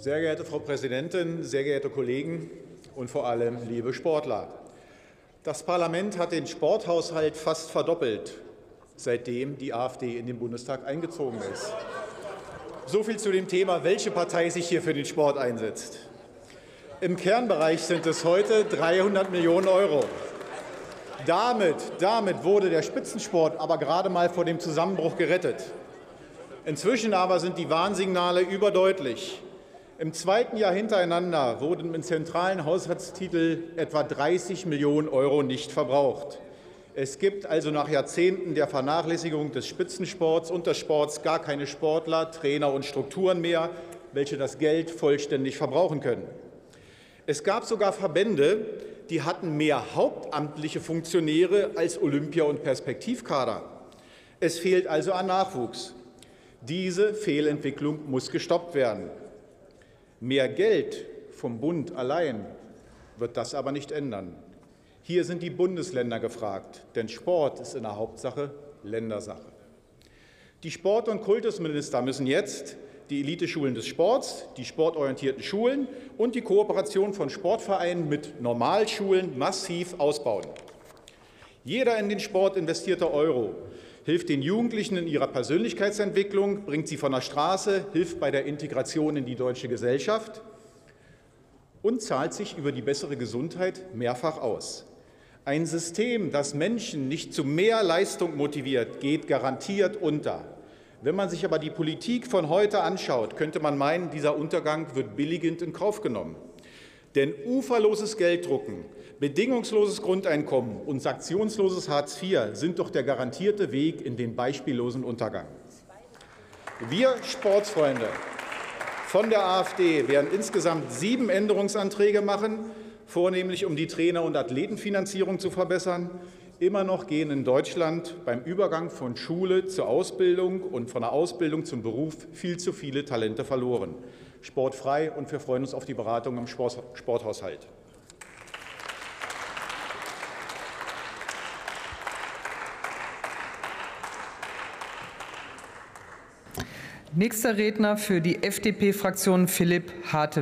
Sehr geehrte Frau Präsidentin, sehr geehrte Kollegen und vor allem liebe Sportler! Das Parlament hat den Sporthaushalt fast verdoppelt, seitdem die AfD in den Bundestag eingezogen ist. So viel zu dem Thema, welche Partei sich hier für den Sport einsetzt. Im Kernbereich sind es heute 300 Millionen Euro. Damit, damit wurde der Spitzensport aber gerade mal vor dem Zusammenbruch gerettet. Inzwischen aber sind die Warnsignale überdeutlich. Im zweiten Jahr hintereinander wurden im zentralen Haushaltstitel etwa 30 Millionen Euro nicht verbraucht. Es gibt also nach Jahrzehnten der Vernachlässigung des Spitzensports und des Sports gar keine Sportler, Trainer und Strukturen mehr, welche das Geld vollständig verbrauchen können. Es gab sogar Verbände, die hatten mehr hauptamtliche Funktionäre als Olympia- und Perspektivkader. Es fehlt also an Nachwuchs. Diese Fehlentwicklung muss gestoppt werden. Mehr Geld vom Bund allein wird das aber nicht ändern. Hier sind die Bundesländer gefragt, denn Sport ist in der Hauptsache Ländersache. Die Sport- und Kultusminister müssen jetzt die Eliteschulen des Sports, die sportorientierten Schulen und die Kooperation von Sportvereinen mit Normalschulen massiv ausbauen. Jeder in den Sport investierte Euro hilft den Jugendlichen in ihrer Persönlichkeitsentwicklung, bringt sie von der Straße, hilft bei der Integration in die deutsche Gesellschaft und zahlt sich über die bessere Gesundheit mehrfach aus. Ein System, das Menschen nicht zu mehr Leistung motiviert, geht garantiert unter. Wenn man sich aber die Politik von heute anschaut, könnte man meinen, dieser Untergang wird billigend in Kauf genommen. Denn uferloses Gelddrucken, bedingungsloses Grundeinkommen und sanktionsloses Hartz IV sind doch der garantierte Weg in den beispiellosen Untergang. Wir Sportsfreunde von der AfD werden insgesamt sieben Änderungsanträge machen, vornehmlich um die Trainer- und Athletenfinanzierung zu verbessern. Immer noch gehen in Deutschland beim Übergang von Schule zur Ausbildung und von der Ausbildung zum Beruf viel zu viele Talente verloren. Sportfrei und wir freuen uns auf die Beratung im Sporthaushalt. Nächster Redner für die FDP-Fraktion Philipp Hartewig.